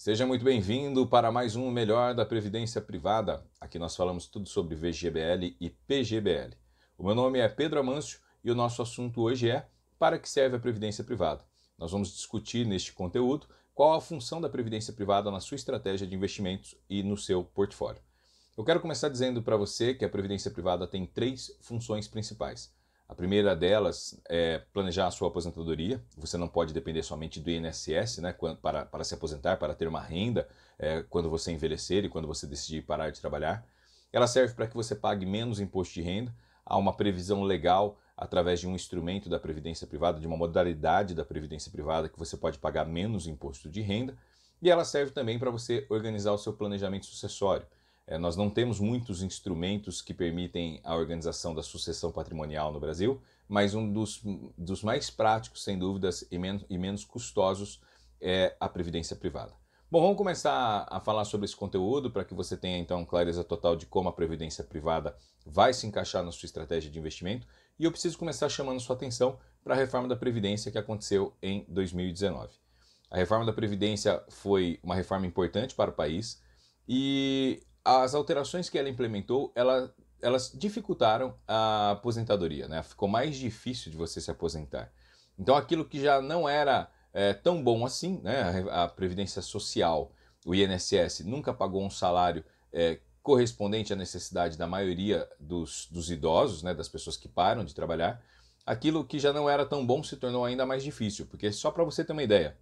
Seja muito bem-vindo para mais um Melhor da Previdência Privada. Aqui nós falamos tudo sobre VGBL e PGBL. O meu nome é Pedro Amâncio e o nosso assunto hoje é para que serve a Previdência Privada. Nós vamos discutir neste conteúdo qual a função da Previdência Privada na sua estratégia de investimentos e no seu portfólio. Eu quero começar dizendo para você que a Previdência Privada tem três funções principais. A primeira delas é planejar a sua aposentadoria. Você não pode depender somente do INSS né, para, para se aposentar, para ter uma renda é, quando você envelhecer e quando você decidir parar de trabalhar. Ela serve para que você pague menos imposto de renda. Há uma previsão legal através de um instrumento da Previdência Privada, de uma modalidade da Previdência Privada, que você pode pagar menos imposto de renda. E ela serve também para você organizar o seu planejamento sucessório. É, nós não temos muitos instrumentos que permitem a organização da sucessão patrimonial no Brasil, mas um dos, dos mais práticos, sem dúvidas, e, men e menos custosos é a previdência privada. Bom, vamos começar a falar sobre esse conteúdo para que você tenha então clareza total de como a previdência privada vai se encaixar na sua estratégia de investimento. E eu preciso começar chamando sua atenção para a reforma da previdência que aconteceu em 2019. A reforma da previdência foi uma reforma importante para o país e as alterações que ela implementou, ela, elas dificultaram a aposentadoria, né? Ficou mais difícil de você se aposentar. Então aquilo que já não era é, tão bom assim, né? A, Previdência Social, o INSS, nunca pagou um salário é, correspondente à necessidade da maioria dos, dos idosos, né? das pessoas que param de trabalhar. Aquilo que já não era tão bom se tornou ainda mais difícil, porque só para você ter uma ideia,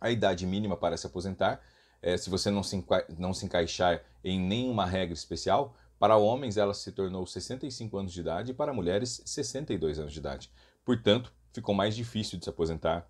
a idade mínima para se aposentar é, se você não se, não se encaixar em nenhuma regra especial, para homens ela se tornou 65 anos de idade e para mulheres 62 anos de idade. Portanto, ficou mais difícil de se aposentar,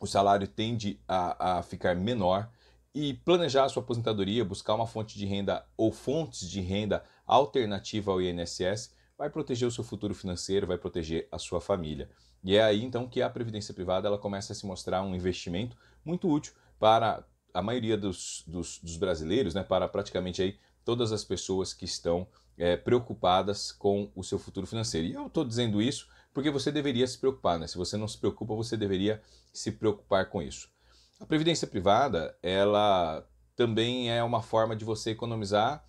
o salário tende a, a ficar menor e planejar a sua aposentadoria, buscar uma fonte de renda ou fontes de renda alternativa ao INSS, vai proteger o seu futuro financeiro, vai proteger a sua família. E é aí então que a previdência privada ela começa a se mostrar um investimento muito útil para a maioria dos, dos, dos, brasileiros, né, para praticamente aí todas as pessoas que estão é, preocupadas com o seu futuro financeiro. E eu estou dizendo isso porque você deveria se preocupar, né? Se você não se preocupa, você deveria se preocupar com isso. A previdência privada, ela também é uma forma de você economizar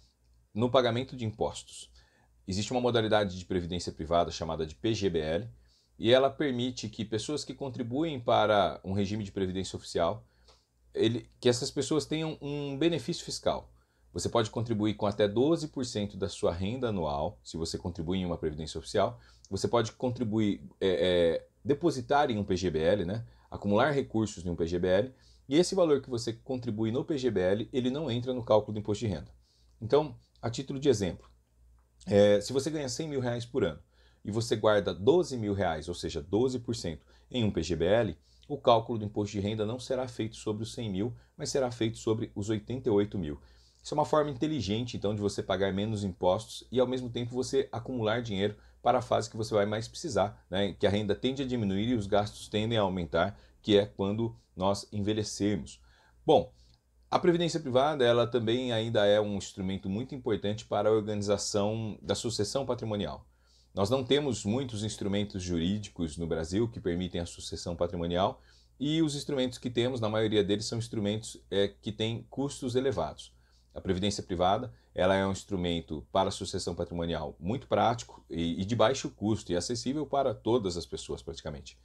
no pagamento de impostos. Existe uma modalidade de previdência privada chamada de PGBL, e ela permite que pessoas que contribuem para um regime de previdência oficial ele, que essas pessoas tenham um benefício fiscal. Você pode contribuir com até 12% da sua renda anual, se você contribui em uma previdência oficial. Você pode contribuir, é, é, depositar em um PGBL, né? acumular recursos em um PGBL, e esse valor que você contribui no PGBL, ele não entra no cálculo do imposto de renda. Então, a título de exemplo, é, se você ganha 100 mil reais por ano e você guarda 12 mil reais, ou seja, 12% em um PGBL, o cálculo do imposto de renda não será feito sobre os 100 mil, mas será feito sobre os 88 mil. Isso é uma forma inteligente, então, de você pagar menos impostos e, ao mesmo tempo, você acumular dinheiro para a fase que você vai mais precisar, né? que a renda tende a diminuir e os gastos tendem a aumentar, que é quando nós envelhecermos. Bom, a previdência privada ela também ainda é um instrumento muito importante para a organização da sucessão patrimonial. Nós não temos muitos instrumentos jurídicos no Brasil que permitem a sucessão patrimonial e os instrumentos que temos, na maioria deles, são instrumentos é, que têm custos elevados. A previdência privada ela é um instrumento para a sucessão patrimonial muito prático e, e de baixo custo e acessível para todas as pessoas praticamente.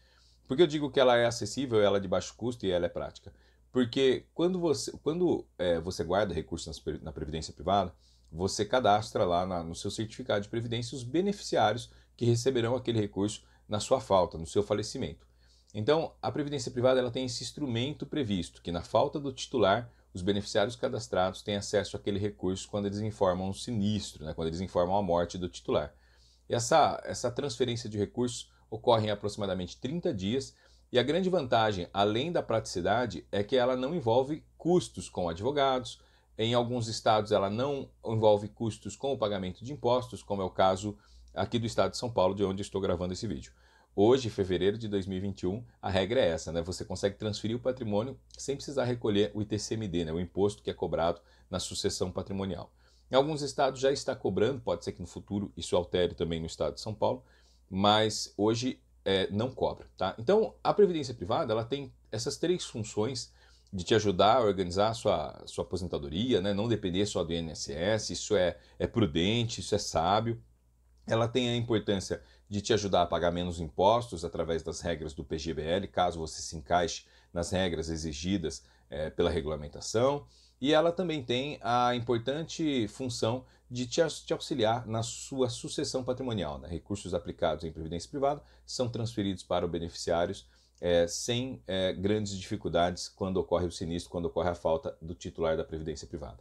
Por que eu digo que ela é acessível, ela é de baixo custo e ela é prática? Porque quando você, quando, é, você guarda recursos na previdência privada, você cadastra lá na, no seu certificado de previdência os beneficiários que receberão aquele recurso na sua falta, no seu falecimento. Então, a previdência privada ela tem esse instrumento previsto, que na falta do titular, os beneficiários cadastrados têm acesso àquele recurso quando eles informam um sinistro, né, quando eles informam a morte do titular. E essa, essa transferência de recursos ocorre em aproximadamente 30 dias, e a grande vantagem, além da praticidade, é que ela não envolve custos com advogados, em alguns estados, ela não envolve custos com o pagamento de impostos, como é o caso aqui do estado de São Paulo, de onde estou gravando esse vídeo. Hoje, fevereiro de 2021, a regra é essa, né? Você consegue transferir o patrimônio sem precisar recolher o ITCMD, né? o imposto que é cobrado na sucessão patrimonial. Em alguns estados já está cobrando, pode ser que no futuro isso altere também no estado de São Paulo, mas hoje é, não cobra. Tá? Então, a previdência privada ela tem essas três funções de te ajudar a organizar a sua, sua aposentadoria, né? não depender só do INSS, isso é, é prudente, isso é sábio. Ela tem a importância de te ajudar a pagar menos impostos através das regras do PGBL, caso você se encaixe nas regras exigidas é, pela regulamentação. E ela também tem a importante função de te, te auxiliar na sua sucessão patrimonial. Né? Recursos aplicados em previdência privada são transferidos para os beneficiários é, sem é, grandes dificuldades quando ocorre o sinistro, quando ocorre a falta do titular da previdência privada.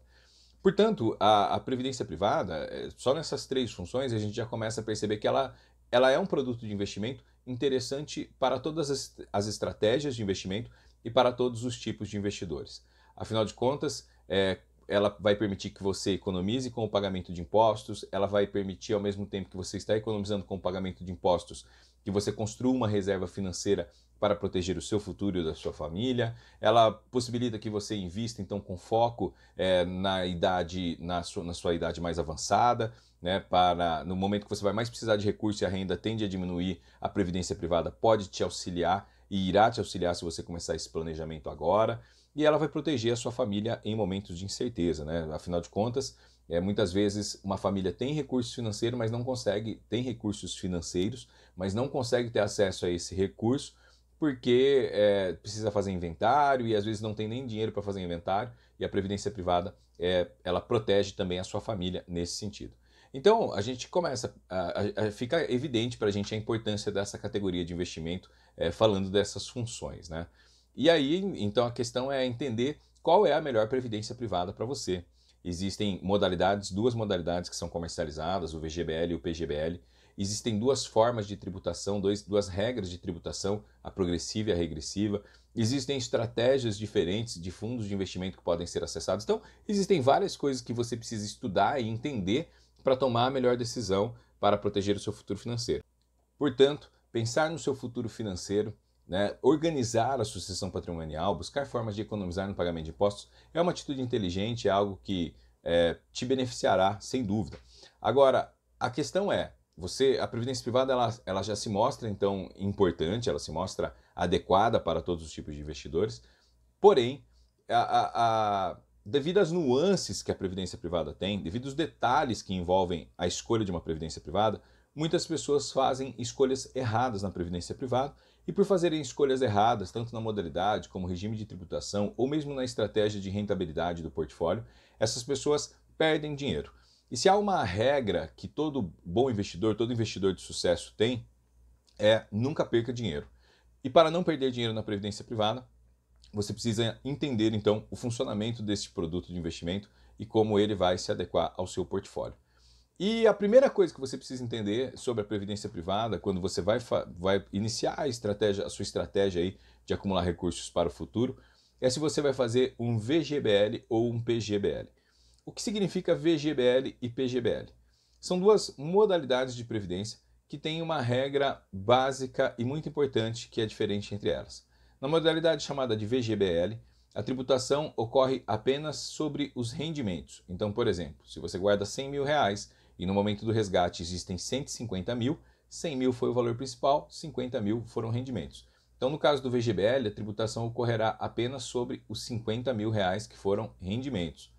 Portanto, a, a previdência privada, é, só nessas três funções, a gente já começa a perceber que ela, ela é um produto de investimento interessante para todas as, as estratégias de investimento e para todos os tipos de investidores. Afinal de contas, é, ela vai permitir que você economize com o pagamento de impostos, ela vai permitir, ao mesmo tempo que você está economizando com o pagamento de impostos, que você construa uma reserva financeira para proteger o seu futuro e da sua família. Ela possibilita que você invista, então, com foco é, na idade, na sua, na sua idade mais avançada, né, para no momento que você vai mais precisar de recurso e a renda tende a diminuir, a previdência privada pode te auxiliar e irá te auxiliar se você começar esse planejamento agora e ela vai proteger a sua família em momentos de incerteza, né? Afinal de contas, é, muitas vezes uma família tem recursos financeiros, mas não consegue, tem recursos financeiros, mas não consegue ter acesso a esse recurso porque é, precisa fazer inventário e às vezes não tem nem dinheiro para fazer inventário e a previdência privada é, ela protege também a sua família nesse sentido. Então a gente começa a, a, a fica evidente para a gente a importância dessa categoria de investimento é, falando dessas funções, né? E aí, então a questão é entender qual é a melhor previdência privada para você. Existem modalidades, duas modalidades que são comercializadas, o VGBL e o PGBL. Existem duas formas de tributação, dois, duas regras de tributação, a progressiva e a regressiva. Existem estratégias diferentes de fundos de investimento que podem ser acessados. Então, existem várias coisas que você precisa estudar e entender para tomar a melhor decisão para proteger o seu futuro financeiro. Portanto, pensar no seu futuro financeiro né, organizar a sucessão patrimonial, buscar formas de economizar no pagamento de impostos, é uma atitude inteligente, é algo que é, te beneficiará, sem dúvida. Agora, a questão é, você, a previdência privada ela, ela já se mostra então importante, ela se mostra adequada para todos os tipos de investidores, porém, a, a, a, devido às nuances que a previdência privada tem, devido aos detalhes que envolvem a escolha de uma previdência privada, muitas pessoas fazem escolhas erradas na previdência privada e por fazerem escolhas erradas, tanto na modalidade como regime de tributação ou mesmo na estratégia de rentabilidade do portfólio, essas pessoas perdem dinheiro. E se há uma regra que todo bom investidor, todo investidor de sucesso tem, é nunca perca dinheiro. E para não perder dinheiro na previdência privada, você precisa entender então o funcionamento desse produto de investimento e como ele vai se adequar ao seu portfólio. E a primeira coisa que você precisa entender sobre a previdência privada, quando você vai, vai iniciar a, estratégia, a sua estratégia aí de acumular recursos para o futuro, é se você vai fazer um VGBL ou um PGBL. O que significa VGBL e PGBL? São duas modalidades de previdência que têm uma regra básica e muito importante que é diferente entre elas. Na modalidade chamada de VGBL, a tributação ocorre apenas sobre os rendimentos. Então, por exemplo, se você guarda 100 mil reais e no momento do resgate existem 150 mil, 100 mil foi o valor principal, 50 mil foram rendimentos. Então, no caso do VGBL, a tributação ocorrerá apenas sobre os 50 mil reais que foram rendimentos.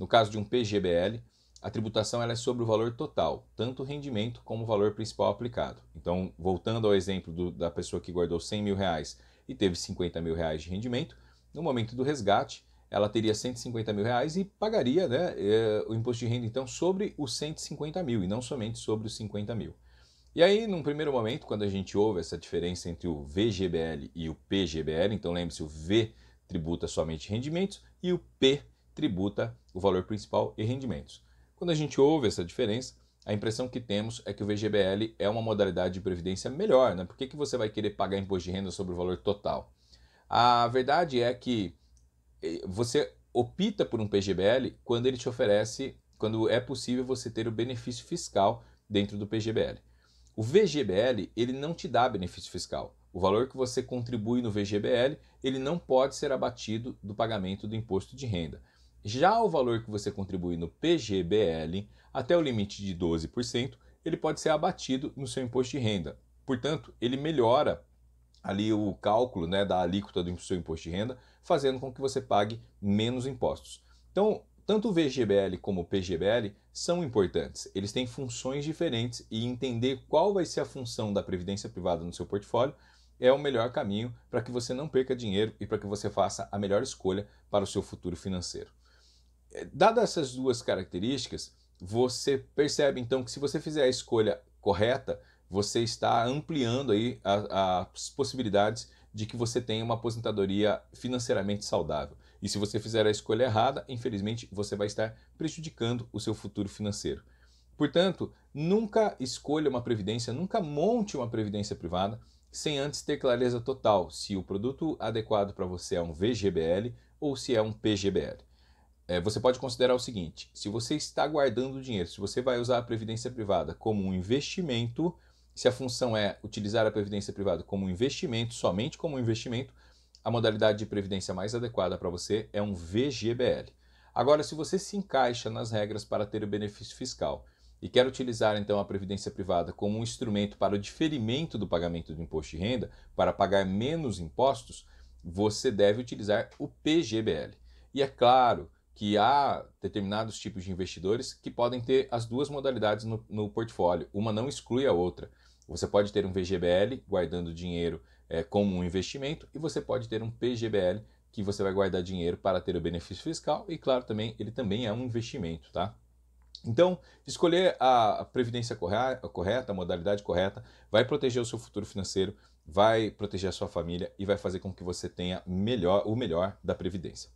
No caso de um PGBL, a tributação é sobre o valor total, tanto o rendimento como o valor principal aplicado. Então, voltando ao exemplo do, da pessoa que guardou 100 mil reais e teve 50 mil reais de rendimento, no momento do resgate, ela teria 150 mil reais e pagaria né, eh, o imposto de renda, então, sobre os 150 mil e não somente sobre os 50 mil. E aí, num primeiro momento, quando a gente ouve essa diferença entre o VGBL e o PGBL, então lembre-se, o V tributa somente rendimentos e o P tributa o valor principal e rendimentos. Quando a gente ouve essa diferença, a impressão que temos é que o VGBL é uma modalidade de previdência melhor, né? Por que, que você vai querer pagar imposto de renda sobre o valor total? A verdade é que você opta por um PGBL quando ele te oferece, quando é possível você ter o benefício fiscal dentro do PGBL. O VGBL, ele não te dá benefício fiscal. O valor que você contribui no VGBL, ele não pode ser abatido do pagamento do imposto de renda. Já o valor que você contribui no PGBL, até o limite de 12%, ele pode ser abatido no seu imposto de renda. Portanto, ele melhora ali o cálculo né, da alíquota do seu imposto de renda, fazendo com que você pague menos impostos. Então, tanto o VGBL como o PGBL são importantes. Eles têm funções diferentes e entender qual vai ser a função da previdência privada no seu portfólio é o melhor caminho para que você não perca dinheiro e para que você faça a melhor escolha para o seu futuro financeiro. Dadas essas duas características, você percebe então que se você fizer a escolha correta, você está ampliando aí as possibilidades de que você tenha uma aposentadoria financeiramente saudável. E se você fizer a escolha errada, infelizmente você vai estar prejudicando o seu futuro financeiro. Portanto, nunca escolha uma previdência, nunca monte uma previdência privada sem antes ter clareza total se o produto adequado para você é um VGBL ou se é um PGBL. É, você pode considerar o seguinte: se você está guardando dinheiro, se você vai usar a previdência privada como um investimento, se a função é utilizar a previdência privada como um investimento, somente como um investimento, a modalidade de previdência mais adequada para você é um VGBL. Agora, se você se encaixa nas regras para ter o benefício fiscal e quer utilizar então a previdência privada como um instrumento para o diferimento do pagamento do imposto de renda, para pagar menos impostos, você deve utilizar o PGBL. E é claro que há determinados tipos de investidores que podem ter as duas modalidades no, no portfólio, uma não exclui a outra. Você pode ter um VGBL guardando dinheiro é, como um investimento e você pode ter um PGBL que você vai guardar dinheiro para ter o benefício fiscal e claro também ele também é um investimento, tá? Então, escolher a previdência correta, a modalidade correta, vai proteger o seu futuro financeiro, vai proteger a sua família e vai fazer com que você tenha melhor, o melhor da previdência.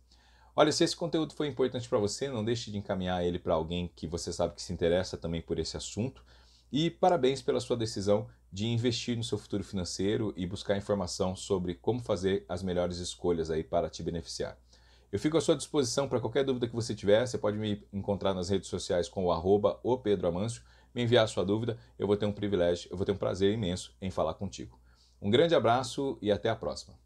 Olha, se esse conteúdo foi importante para você, não deixe de encaminhar ele para alguém que você sabe que se interessa também por esse assunto. E parabéns pela sua decisão de investir no seu futuro financeiro e buscar informação sobre como fazer as melhores escolhas aí para te beneficiar. Eu fico à sua disposição para qualquer dúvida que você tiver. Você pode me encontrar nas redes sociais com o arroba Pedro me enviar a sua dúvida. Eu vou ter um privilégio, eu vou ter um prazer imenso em falar contigo. Um grande abraço e até a próxima.